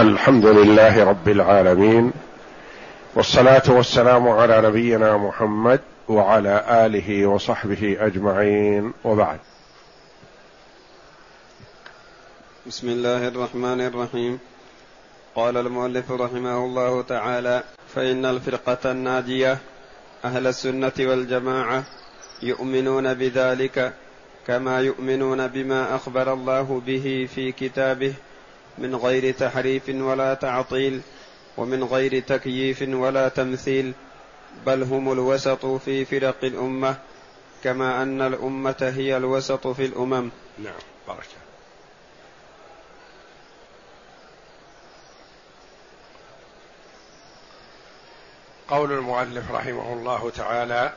الحمد لله رب العالمين والصلاة والسلام على نبينا محمد وعلى آله وصحبه أجمعين وبعد. بسم الله الرحمن الرحيم. قال المؤلف رحمه الله تعالى فإن الفرقة الناجية أهل السنة والجماعة يؤمنون بذلك كما يؤمنون بما أخبر الله به في كتابه من غير تحريف ولا تعطيل ومن غير تكييف ولا تمثيل بل هم الوسط في فرق الأمة كما أن الأمة هي الوسط في الأمم. نعم بارك قول المؤلف رحمه الله تعالى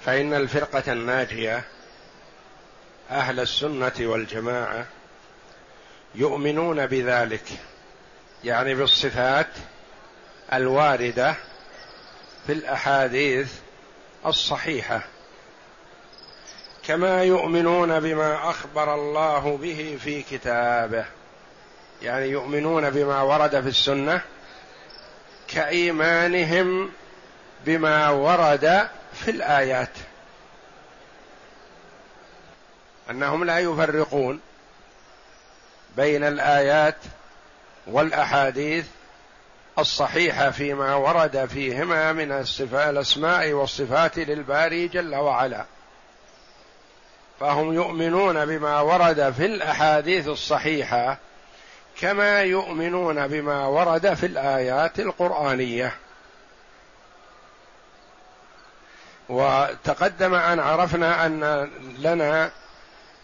فإن الفرقة الناجية أهل السنة والجماعة يؤمنون بذلك يعني بالصفات الواردة في الأحاديث الصحيحة. كما يؤمنون بما أخبر الله به في كتابه يعني يؤمنون بما ورد في السنة كإيمانهم بما ورد في الآيات. أنهم لا يفرقون. بين الآيات والأحاديث الصحيحة فيما ورد فيهما من الأسماء والصفات للباري جل وعلا. فهم يؤمنون بما ورد في الأحاديث الصحيحة كما يؤمنون بما ورد في الآيات القرآنية. وتقدم أن عرفنا أن لنا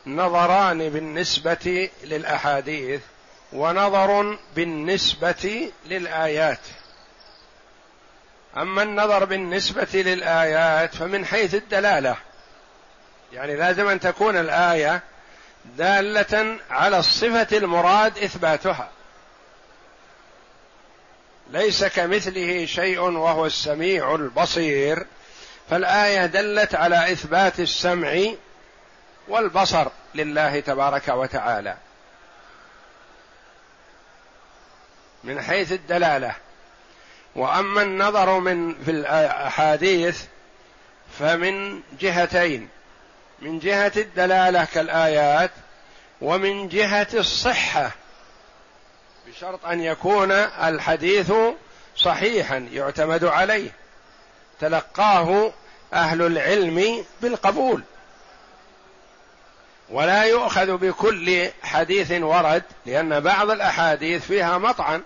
نظران بالنسبة للأحاديث ونظر بالنسبة للآيات. أما النظر بالنسبة للآيات فمن حيث الدلالة يعني لازم أن تكون الآية دالة على الصفة المراد إثباتها. ليس كمثله شيء وهو السميع البصير فالآية دلت على إثبات السمع والبصر لله تبارك وتعالى. من حيث الدلالة. وأما النظر من في الأحاديث فمن جهتين. من جهة الدلالة كالآيات ومن جهة الصحة. بشرط أن يكون الحديث صحيحا يعتمد عليه. تلقاه أهل العلم بالقبول. ولا يؤخذ بكل حديث ورد لأن بعض الأحاديث فيها مطعن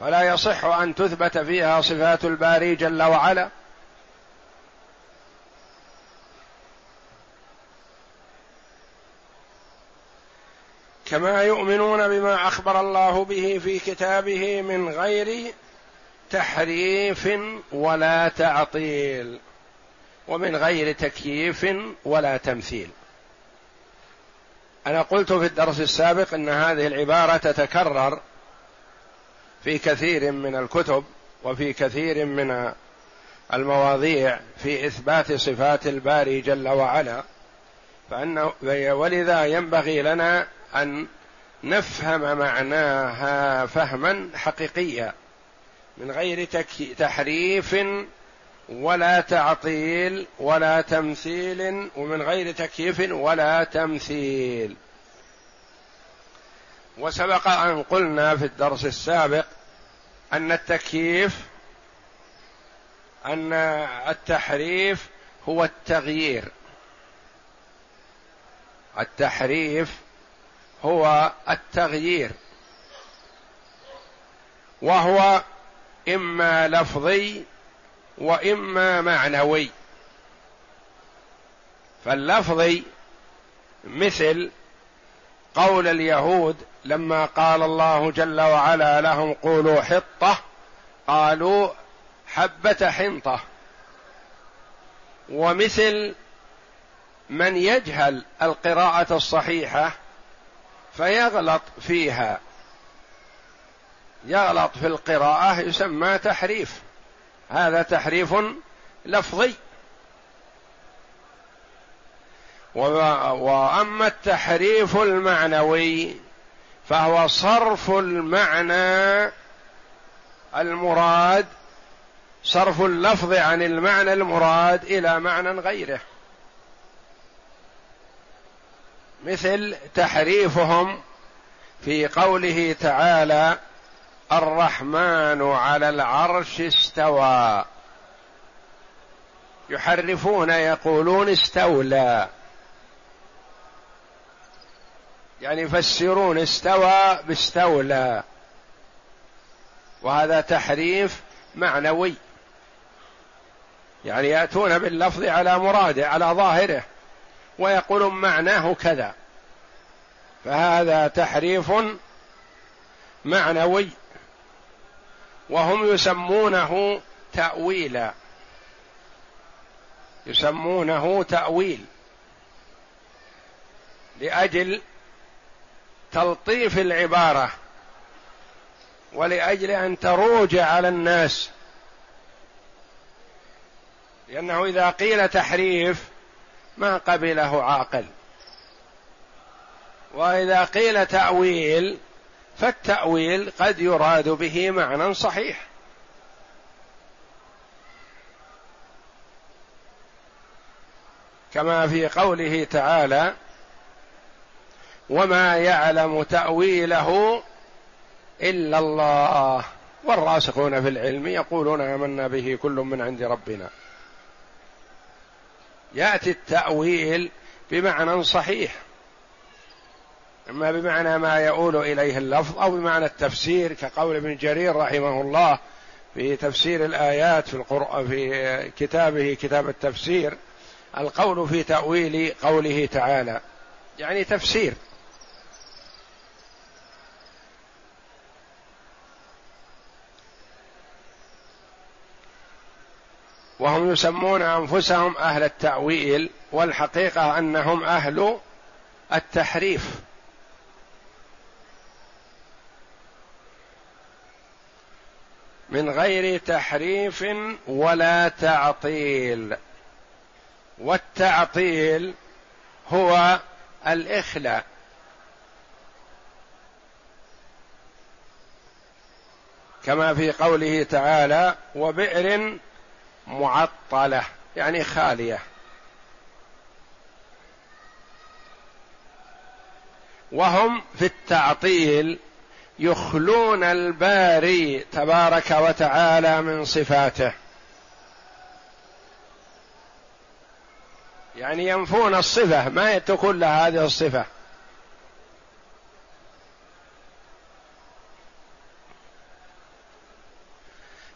فلا يصح أن تثبت فيها صفات الباري جل وعلا. كما يؤمنون بما أخبر الله به في كتابه من غير تحريف ولا تعطيل ومن غير تكييف ولا تمثيل. أنا قلت في الدرس السابق إن هذه العبارة تتكرر في كثير من الكتب وفي كثير من المواضيع في إثبات صفات الباري جل وعلا فأنه ولذا ينبغي لنا أن نفهم معناها فهما حقيقيا من غير تحريف ولا تعطيل ولا تمثيل ومن غير تكييف ولا تمثيل. وسبق أن قلنا في الدرس السابق أن التكييف أن التحريف هو التغيير. التحريف هو التغيير. وهو إما لفظي وإما معنوي. فاللفظي مثل قول اليهود لما قال الله جل وعلا لهم قولوا حطة قالوا حبة حنطة. ومثل من يجهل القراءة الصحيحة فيغلط فيها. يغلط في القراءة يسمى تحريف. هذا تحريف لفظي. وأما التحريف المعنوي فهو صرف المعنى المراد صرف اللفظ عن المعنى المراد إلى معنى غيره. مثل تحريفهم في قوله تعالى الرحمن على العرش استوى. يحرفون يقولون استولى. يعني يفسرون استوى باستولى. وهذا تحريف معنوي. يعني يأتون باللفظ على مراده على ظاهره ويقولون معناه كذا. فهذا تحريف معنوي. وهم يسمونه تأويلا. يسمونه تأويل. لأجل تلطيف العبارة. ولأجل أن تروج على الناس. لأنه إذا قيل تحريف ما قبله عاقل. وإذا قيل تأويل فالتأويل قد يراد به معنى صحيح. كما في قوله تعالى وما يعلم تأويله إلا الله والراسخون في العلم يقولون آمنا به كل من عند ربنا. يأتي التأويل بمعنى صحيح. أما بمعنى ما يؤول إليه اللفظ أو بمعنى التفسير كقول ابن جرير رحمه الله في تفسير الآيات في القرآن في كتابه كتاب التفسير القول في تأويل قوله تعالى. يعني تفسير. وهم يسمون أنفسهم أهل التأويل والحقيقة أنهم أهل التحريف. من غير تحريف ولا تعطيل. والتعطيل هو الإخلاء. كما في قوله تعالى وبئر معطلة يعني خالية. وهم في التعطيل يخلون الباري تبارك وتعالى من صفاته. يعني ينفون الصفة ما تكون لها هذه الصفة.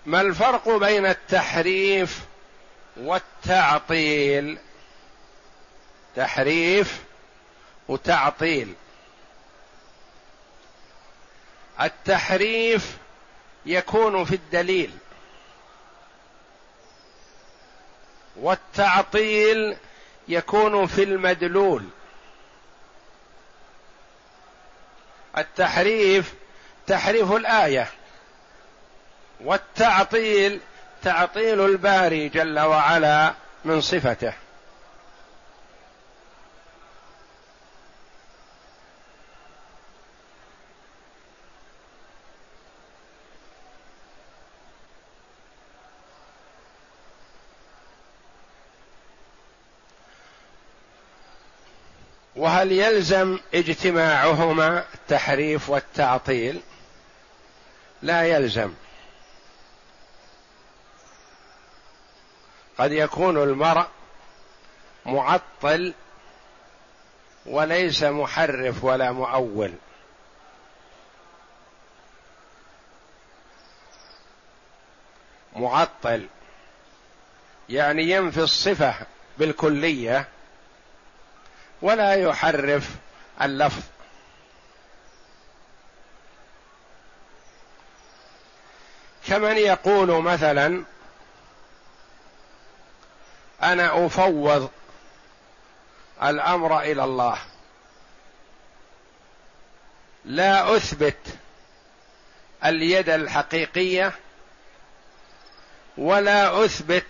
ما الفرق بين التحريف والتعطيل؟ تحريف وتعطيل. التحريف يكون في الدليل. والتعطيل يكون في المدلول. التحريف تحريف الآية. والتعطيل تعطيل الباري جل وعلا من صفته. وهل يلزم اجتماعهما التحريف والتعطيل؟ لا يلزم. قد يكون المرء معطل وليس محرف ولا مؤول. معطل يعني ينفي الصفة بالكلية ولا يحرف اللفظ. كمن يقول مثلا أنا أفوض الأمر إلى الله. لا أثبت اليد الحقيقية ولا أثبت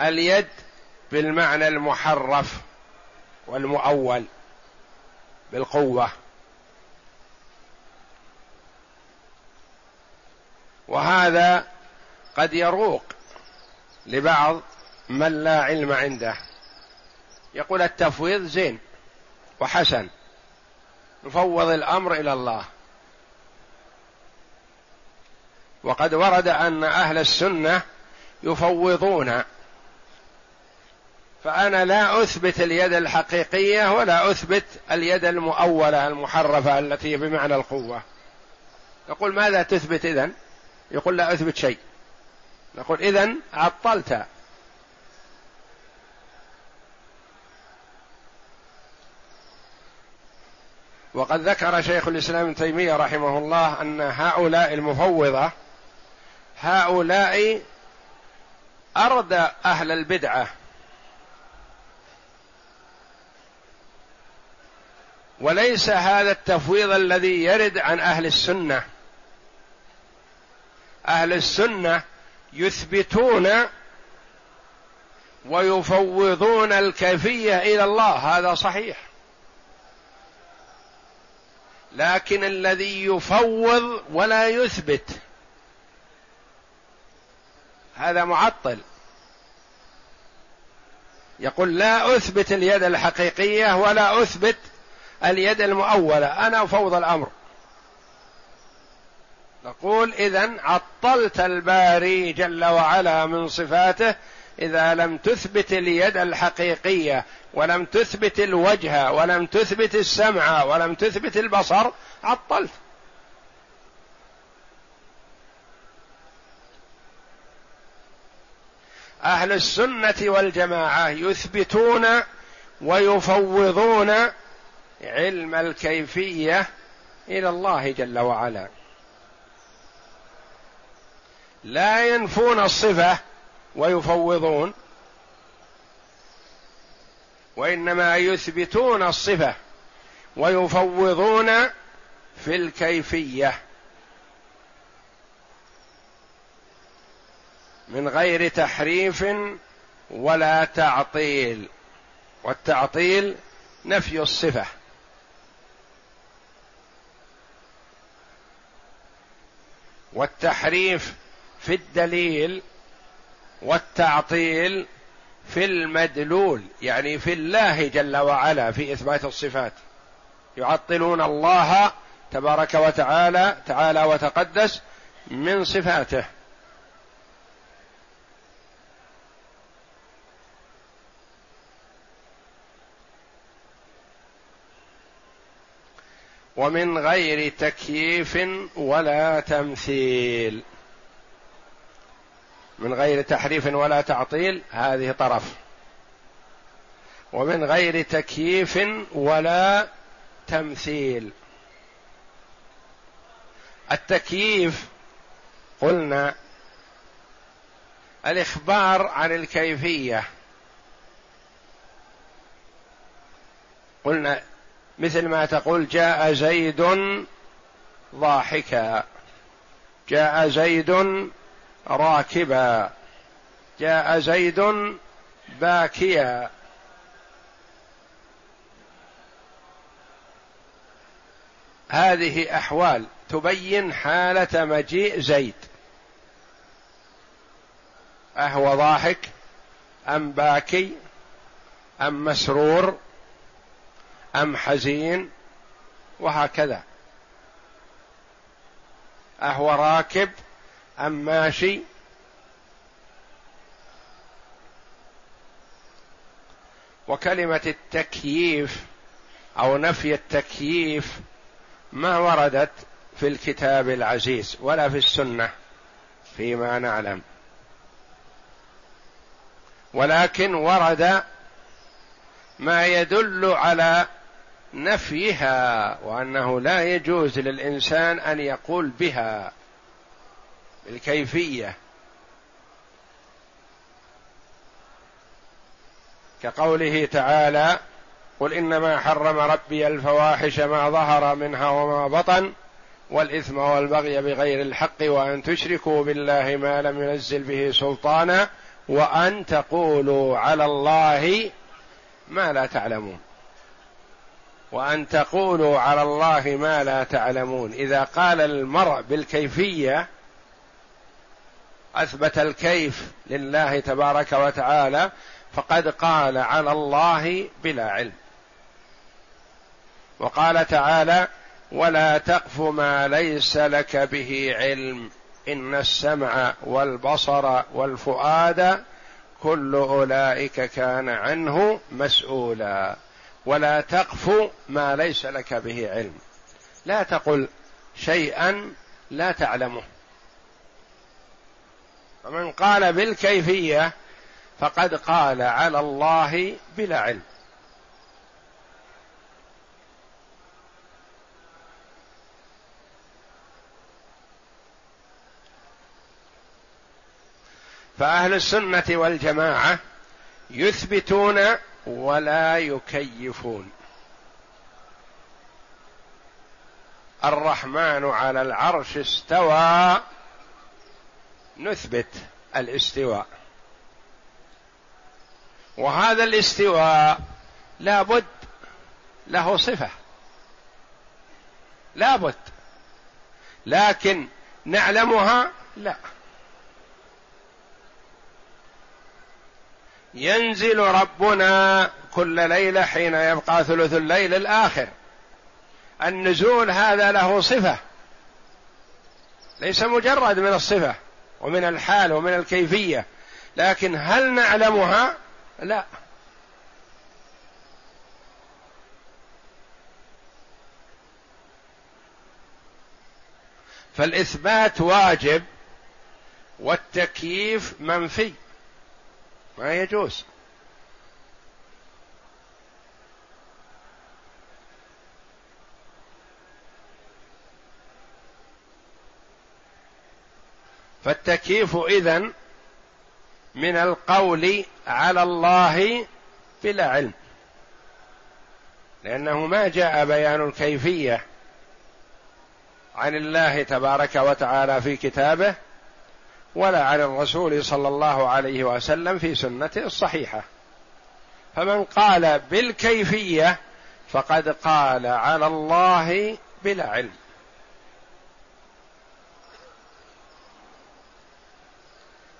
اليد بالمعنى المحرف. والمؤول بالقوة. وهذا قد يروق لبعض من لا علم عنده. يقول التفويض زين وحسن نفوض الأمر إلى الله. وقد ورد أن أهل السنة يفوضون فأنا لا أثبت اليد الحقيقية ولا أثبت اليد المؤولة المحرفة التي بمعنى القوة. يقول ماذا تثبت إذن؟ يقول لا أثبت شيء. نقول إذن عطلت. وقد ذكر شيخ الإسلام ابن تيمية رحمه الله أن هؤلاء المفوضة هؤلاء اردى أهل البدعة. وليس هذا التفويض الذي يرد عن أهل السنة. أهل السنة يثبتون ويفوضون الكيفية إلى الله. هذا صحيح. لكن الذي يفوض ولا يثبت هذا معطل. يقول لا أثبت اليد الحقيقية ولا أثبت اليد المؤولة أنا افوض الأمر. نقول اذا عطلت الباري جل وعلا من صفاته إذا لم تثبت اليد الحقيقية ولم تثبت الوجه ولم تثبت السمع ولم تثبت البصر عطلت. أهل السنة والجماعة يثبتون ويفوضون علم الكيفية إلى الله جل وعلا. لا ينفون الصفة ويفوضون وإنما يثبتون الصفة ويفوضون في الكيفية. من غير تحريف ولا تعطيل والتعطيل نفي الصفة. والتحريف في الدليل والتعطيل في المدلول يعني في الله جل وعلا في إثبات الصفات. يعطلون الله تبارك وتعالى تعالى وتقدس من صفاته. ومن غير تكييف ولا تمثيل. من غير تحريف ولا تعطيل هذه طرف. ومن غير تكييف ولا تمثيل. التكييف قلنا الإخبار عن الكيفية. قلنا مثل ما تقول جاء زيد ضاحكا. جاء زيد راكبا. جاء زيد باكيا. هذه أحوال تبين حالة مجيء زيد. أهو ضاحك أم باكي أم مسرور أم حزين وهكذا. أهو راكب أم ماشي. وكلمة التكييف أو نفي التكييف ما وردت في الكتاب العزيز ولا في السنة فيما نعلم. ولكن ورد ما يدل على نفيها وأنه لا يجوز للإنسان أن يقول بها بالكيفية. كقوله تعالى قل إنما حرم ربي الفواحش ما ظهر منها وما بطن والإثم والبغي بغير الحق وأن تشركوا بالله ما لم ينزل به سلطانا وأن تقولوا على الله ما لا تعلمون. وأن تقولوا على الله ما لا تعلمون. إذا قال المرء بالكيفية أثبت الكيف لله تبارك وتعالى فقد قال على الله بلا علم. وقال تعالى ولا تقف ما ليس لك به علم. إن السمع والبصر والفؤاد كل أولئك كان عنه مسؤولا. ولا تقف ما ليس لك به علم. لا تقل شيئا لا تعلمه. فمن قال بالكيفية فقد قال على الله بلا علم. فأهل السنة والجماعة يثبتون ولا يكيفون. الرحمن على العرش استوى. نثبت الاستواء. وهذا الاستواء لابد له صفة. لابد. لكن نعلمها لا. ينزل ربنا كل ليلة حين يبقى ثلث الليل الآخر. النزول هذا له صفة. ليس مجرد من الصفة ومن الحال ومن الكيفية لكن هل نعلمها؟ لا. فالإثبات واجب والتكييف منفي. ما يجوز. فالتكييف إذن من القول على الله بلا علم. لأنه ما جاء بيان الكيفية عن الله تبارك وتعالى في كتابه ولا عن الرسول صلى الله عليه وسلم في سنته الصحيحة. فمن قال بالكيفية فقد قال على الله بلا علم.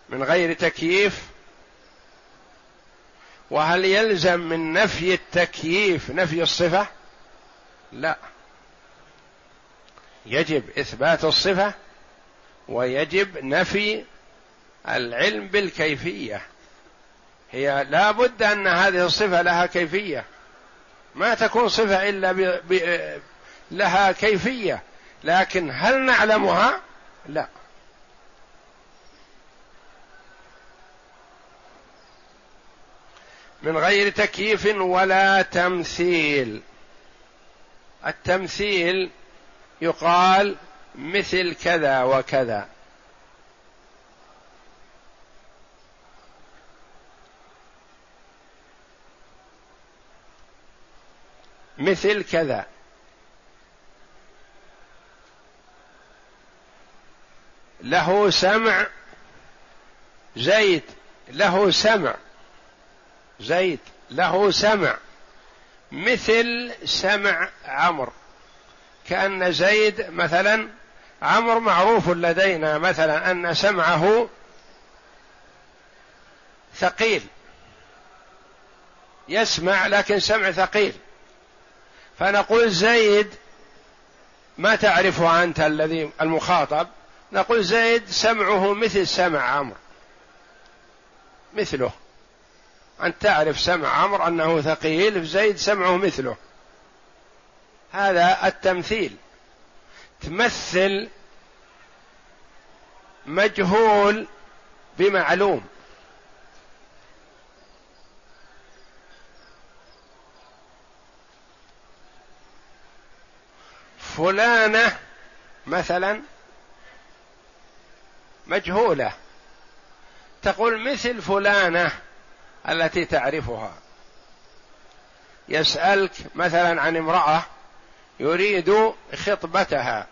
من غير تكييف وهل يلزم من نفي التكييف نفي الصفة؟ لا. يجب إثبات الصفة ويجب نفي العلم بالكيفية. هي لا بد أن هذه الصفة لها كيفية. ما تكون صفة إلا ب... ب... لها كيفية لكن هل نعلمها؟ لا. من غير تكييف ولا تمثيل. التمثيل يقال مثل كذا وكذا. مثل كذا. له سمع زيد. له سمع زيد. له سمع مثل سمع عمرو. كأن زيد مثلا عمرو معروف لدينا مثلا أن سمعه ثقيل. يسمع لكن سمع ثقيل. فنقول زيد ما تعرفه أنت الذي المخاطب نقول زيد سمعه مثل سمع عمرو. مثله. أن تعرف سمع عمرو أنه ثقيل زيد سمعه مثله. هذا التمثيل. تمثل مجهول بمعلوم. فلانة مثلا مجهولة. تقول مثل فلانة التي تعرفها. يسألك مثلا عن امرأة يريد خطبتها.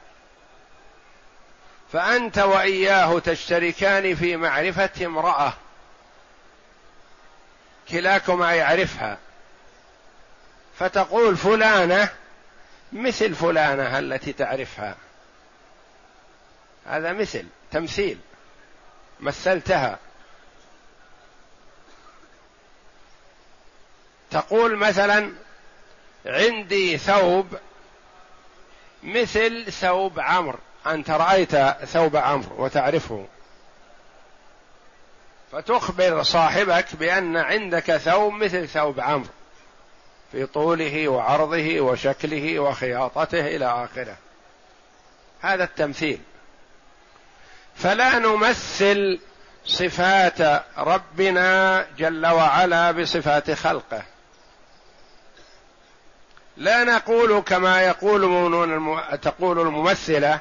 فأنت وإياه تشتركان في معرفة امرأة. كلاكما يعرفها. فتقول فلانة مثل فلانة التي تعرفها. هذا مثل تمثيل. مثلتها. تقول مثلا عندي ثوب مثل ثوب عمرو. أنت رأيت ثوب عمرو وتعرفه. فتخبر صاحبك بأن عندك ثوب مثل ثوب عمرو في طوله وعرضه وشكله وخياطته إلى آخره. هذا التمثيل. فلا نمثل صفات ربنا جل وعلا بصفات خلقه. لا نقول كما يقول تقول الممثلة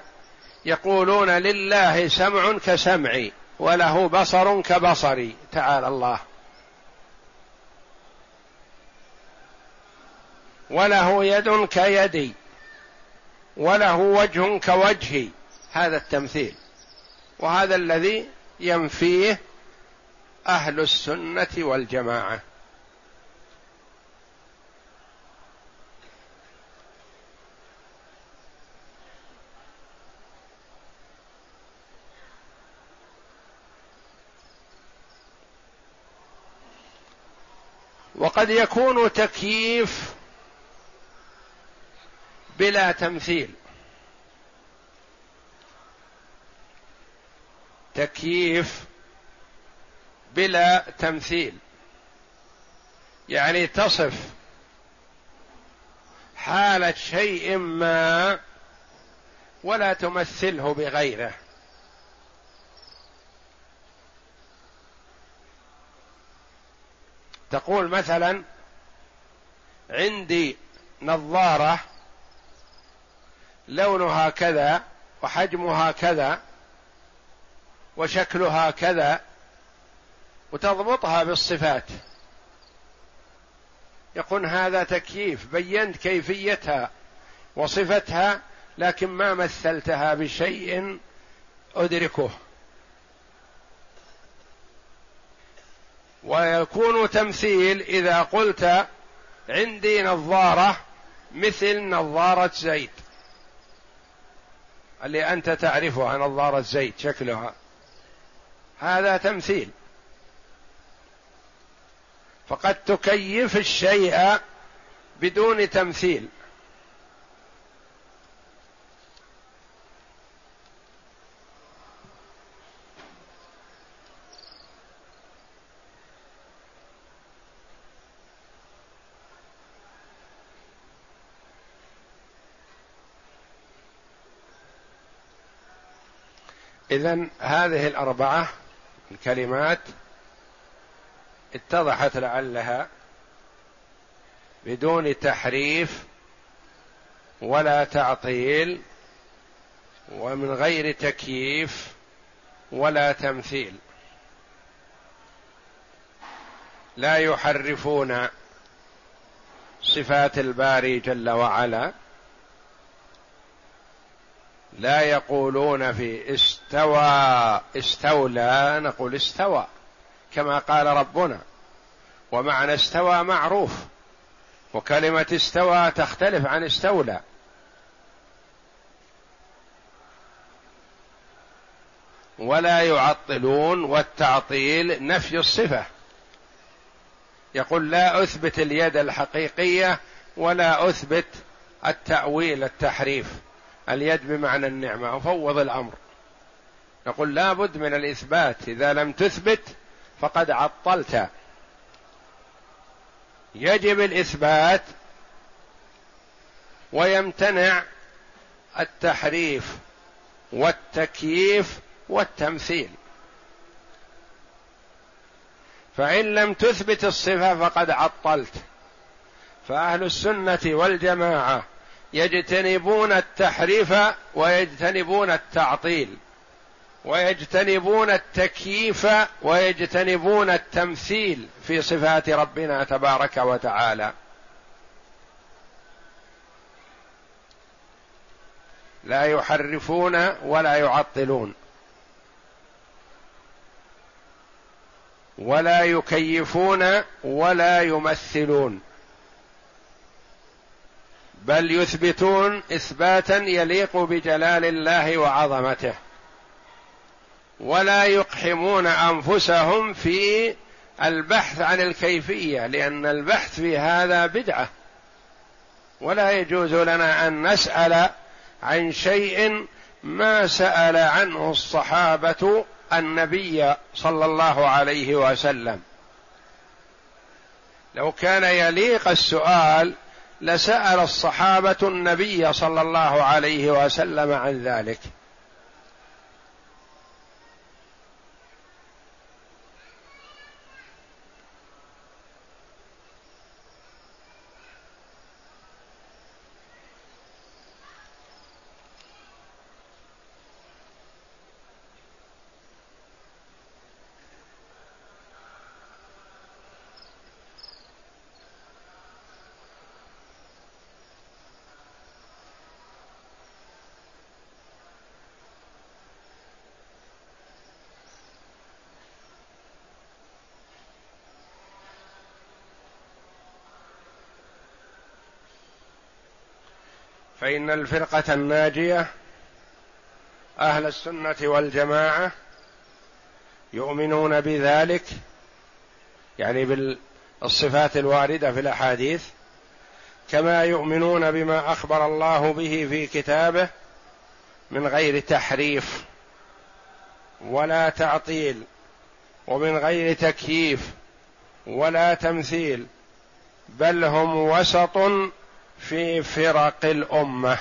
يقولون لله سمع كسمعي وله بصر كبصري تعالى الله. وله يد كيدي وله وجه كوجهي هذا التمثيل. وهذا الذي ينفيه أهل السنة والجماعة. وقد يكون تكييف بلا تمثيل. تكييف بلا تمثيل. يعني تصف حالة شيء ما ولا تمثله بغيره. تقول مثلا عندي نظارة لونها كذا وحجمها كذا وشكلها كذا وتضبطها بالصفات. يقول هذا تكييف بينت كيفيتها وصفتها لكن ما مثلتها بشيء أدركه. ويكون تمثيل إذا قلت عندي نظارة مثل نظارة زيد. اللي أنت تعرفها نظارة زيد شكلها. هذا تمثيل. فقد تكيف الشيء بدون تمثيل. إذا هذه الأربعة الكلمات اتضحت لعلها بدون تحريف ولا تعطيل ومن غير تكييف ولا تمثيل. لا يحرفون صفات الباري جل وعلا. لا يقولون في استوى استولى نقول استوى كما قال ربنا. ومعنى استوى معروف وكلمة استوى تختلف عن استولى. ولا يعطلون والتعطيل نفي الصفة. يقول لا أثبت اليد الحقيقية ولا أثبت التأويل التحريف. اليد بمعنى النعمة وفوض الأمر. نقول لا بد من الإثبات إذا لم تثبت فقد عطلت. يجب الإثبات ويمتنع التحريف والتكييف والتمثيل. فإن لم تثبت الصفة فقد عطلت. فأهل السنة والجماعة يجتنبون التحريف ويجتنبون التعطيل ويجتنبون التكييف ويجتنبون التمثيل في صفات ربنا تبارك وتعالى. لا يحرفون ولا يعطلون ولا يكيفون ولا يمثلون. بل يثبتون إثباتا يليق بجلال الله وعظمته. ولا يقحمون أنفسهم في البحث عن الكيفية لأن البحث في هذا بدعة. ولا يجوز لنا أن نسأل عن شيء ما سأل عنه الصحابة النبي صلى الله عليه وسلم. لو كان يليق السؤال لسأل الصحابة النبي صلى الله عليه وسلم عن ذلك. فإن الفرقة الناجية أهل السنة والجماعة يؤمنون بذلك يعني بالصفات الواردة في الأحاديث كما يؤمنون بما أخبر الله به في كتابه من غير تحريف ولا تعطيل ومن غير تكييف ولا تمثيل بل هم وسط في فرق الأمة.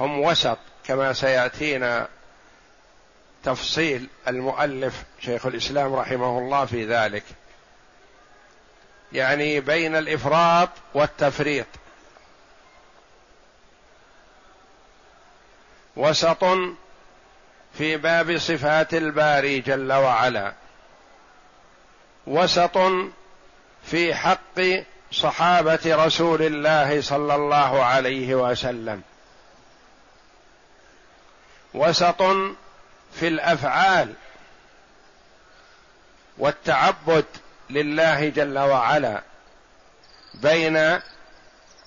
هم وسط كما سيأتينا تفصيل المؤلف شيخ الإسلام رحمه الله في ذلك. يعني بين الإفراط والتفريط. وسط في باب صفات الباري جل وعلا. وسط في حق صحابة رسول الله صلى الله عليه وسلم. وسط في الأفعال والتعبد لله جل وعلا بين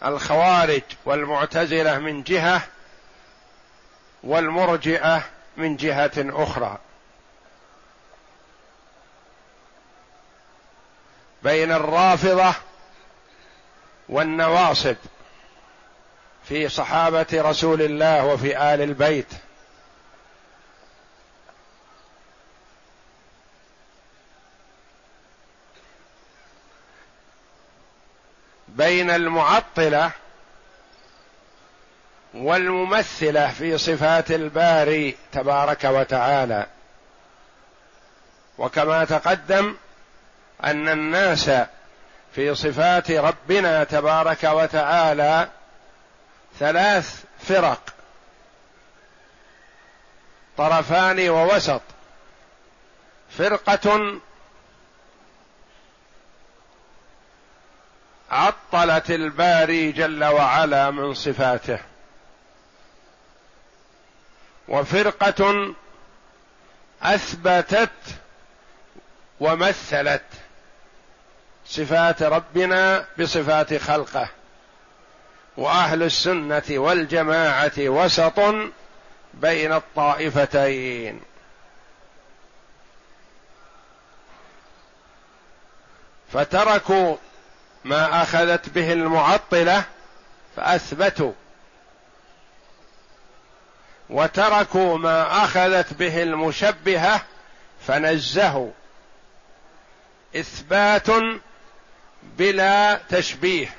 الخوارج والمعتزلة من جهة والمرجئة من جهة أخرى. بين الرافضة والنواصب في صحابة رسول الله وفي آل البيت. بين المعطلة والممثلة في صفات الباري تبارك وتعالى. وكما تقدم أن الناس في صفات ربنا تبارك وتعالى ثلاث فرق. طرفان ووسط. فرقة عطلت الباري جل وعلا من صفاته. وفرقة أثبتت ومثلت. صفات ربنا بصفات خلقه. وأهل السنة والجماعة وسط بين الطائفتين. فتركوا ما أخذت به المعطلة فأثبتوا. وتركوا ما أخذت به المشبهة فنزهوا. إثبات بلا تشبيه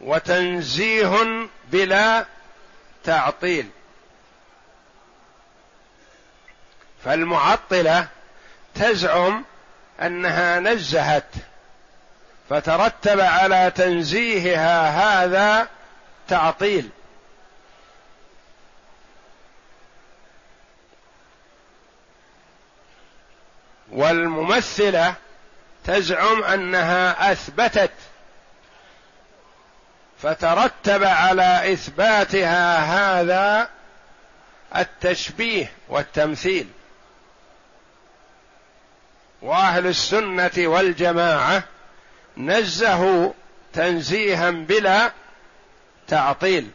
وتنزيه بلا تعطيل. فالمعطلة تزعم أنها نزهت فترتب على تنزيهها هذا تعطيل. والممثلة تزعم أنها أثبتت فترتب على إثباتها هذا التشبيه والتمثيل. وأهل السنة والجماعة نزهوا تنزيها بلا تعطيل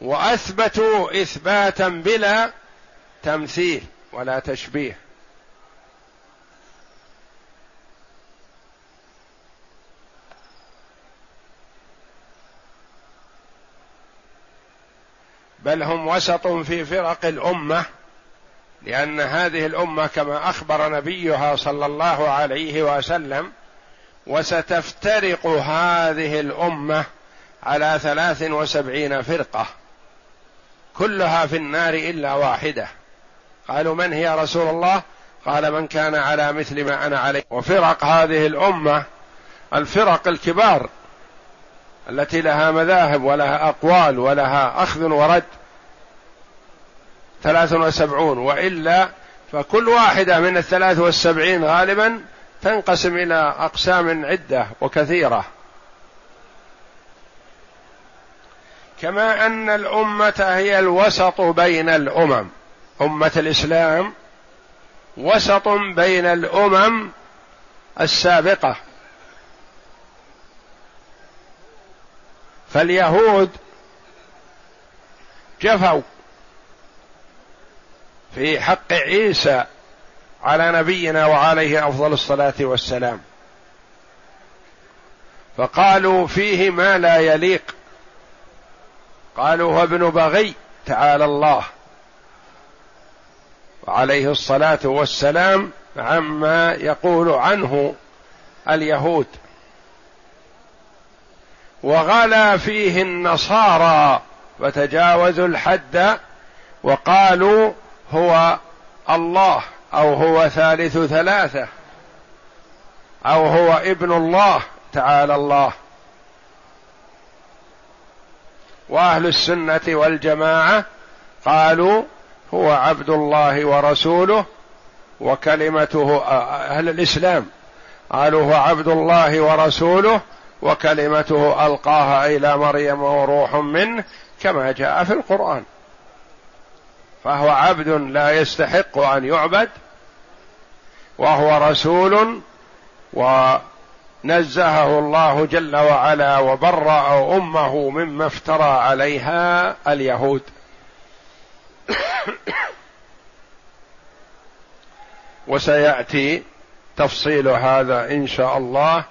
وأثبتوا إثباتا بلا تمثيل ولا تشبيه. بل هم وسط في فرق الأمة لأن هذه الأمة كما أخبر نبيها صلى الله عليه وسلم وستفترق هذه الأمة على ثلاث وسبعين فرقة كلها في النار إلا واحدة. قالوا من هي رسول الله؟ قال من كان على مثل ما أنا عليه. وفرق هذه الأمة الفرق الكبار. التي لها مذاهب ولها أقوال ولها أخذ ورد. ثلاث وسبعون. وإلا فكل واحدة من الثلاث والسبعين غالبا تنقسم إلى أقسام عدة وكثيرة. كما أن الأمة هي الوسط بين الأمم. أمة الإسلام وسط بين الأمم السابقة. فاليهود جفوا في حق عيسى على نبينا وعليه أفضل الصلاة والسلام. فقالوا فيه ما لا يليق. قالوا هو ابن بغي تعالى الله. وعليه الصلاة والسلام عما يقول عنه اليهود. وغلا فيه النصارى فتجاوزوا الحد وقالوا هو الله أو هو ثالث ثلاثة أو هو ابن الله تعالى الله. وأهل السنة والجماعة قالوا هو عبد الله ورسوله وكلمته أهل الإسلام. قالوا هو عبد الله ورسوله وكلمته ألقاها إلى مريم وروح منه كما جاء في القرآن. فهو عبد لا يستحق أن يعبد وهو رسول ونزهه الله جل وعلا وبرأ أمه مما افترى عليها اليهود. وسيأتي تفصيل هذا إن شاء الله.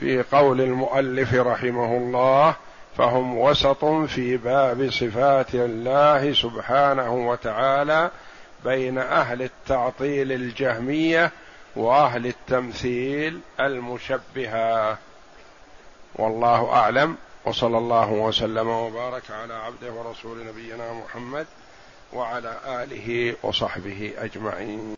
في قول المؤلف رحمه الله فهم وسط في باب صفات الله سبحانه وتعالى بين أهل التعطيل الجهمية وأهل التمثيل المشبهة. والله أعلم وصلى الله وسلم وبارك على عبده ورسول نبينا محمد وعلى آله وصحبه أجمعين.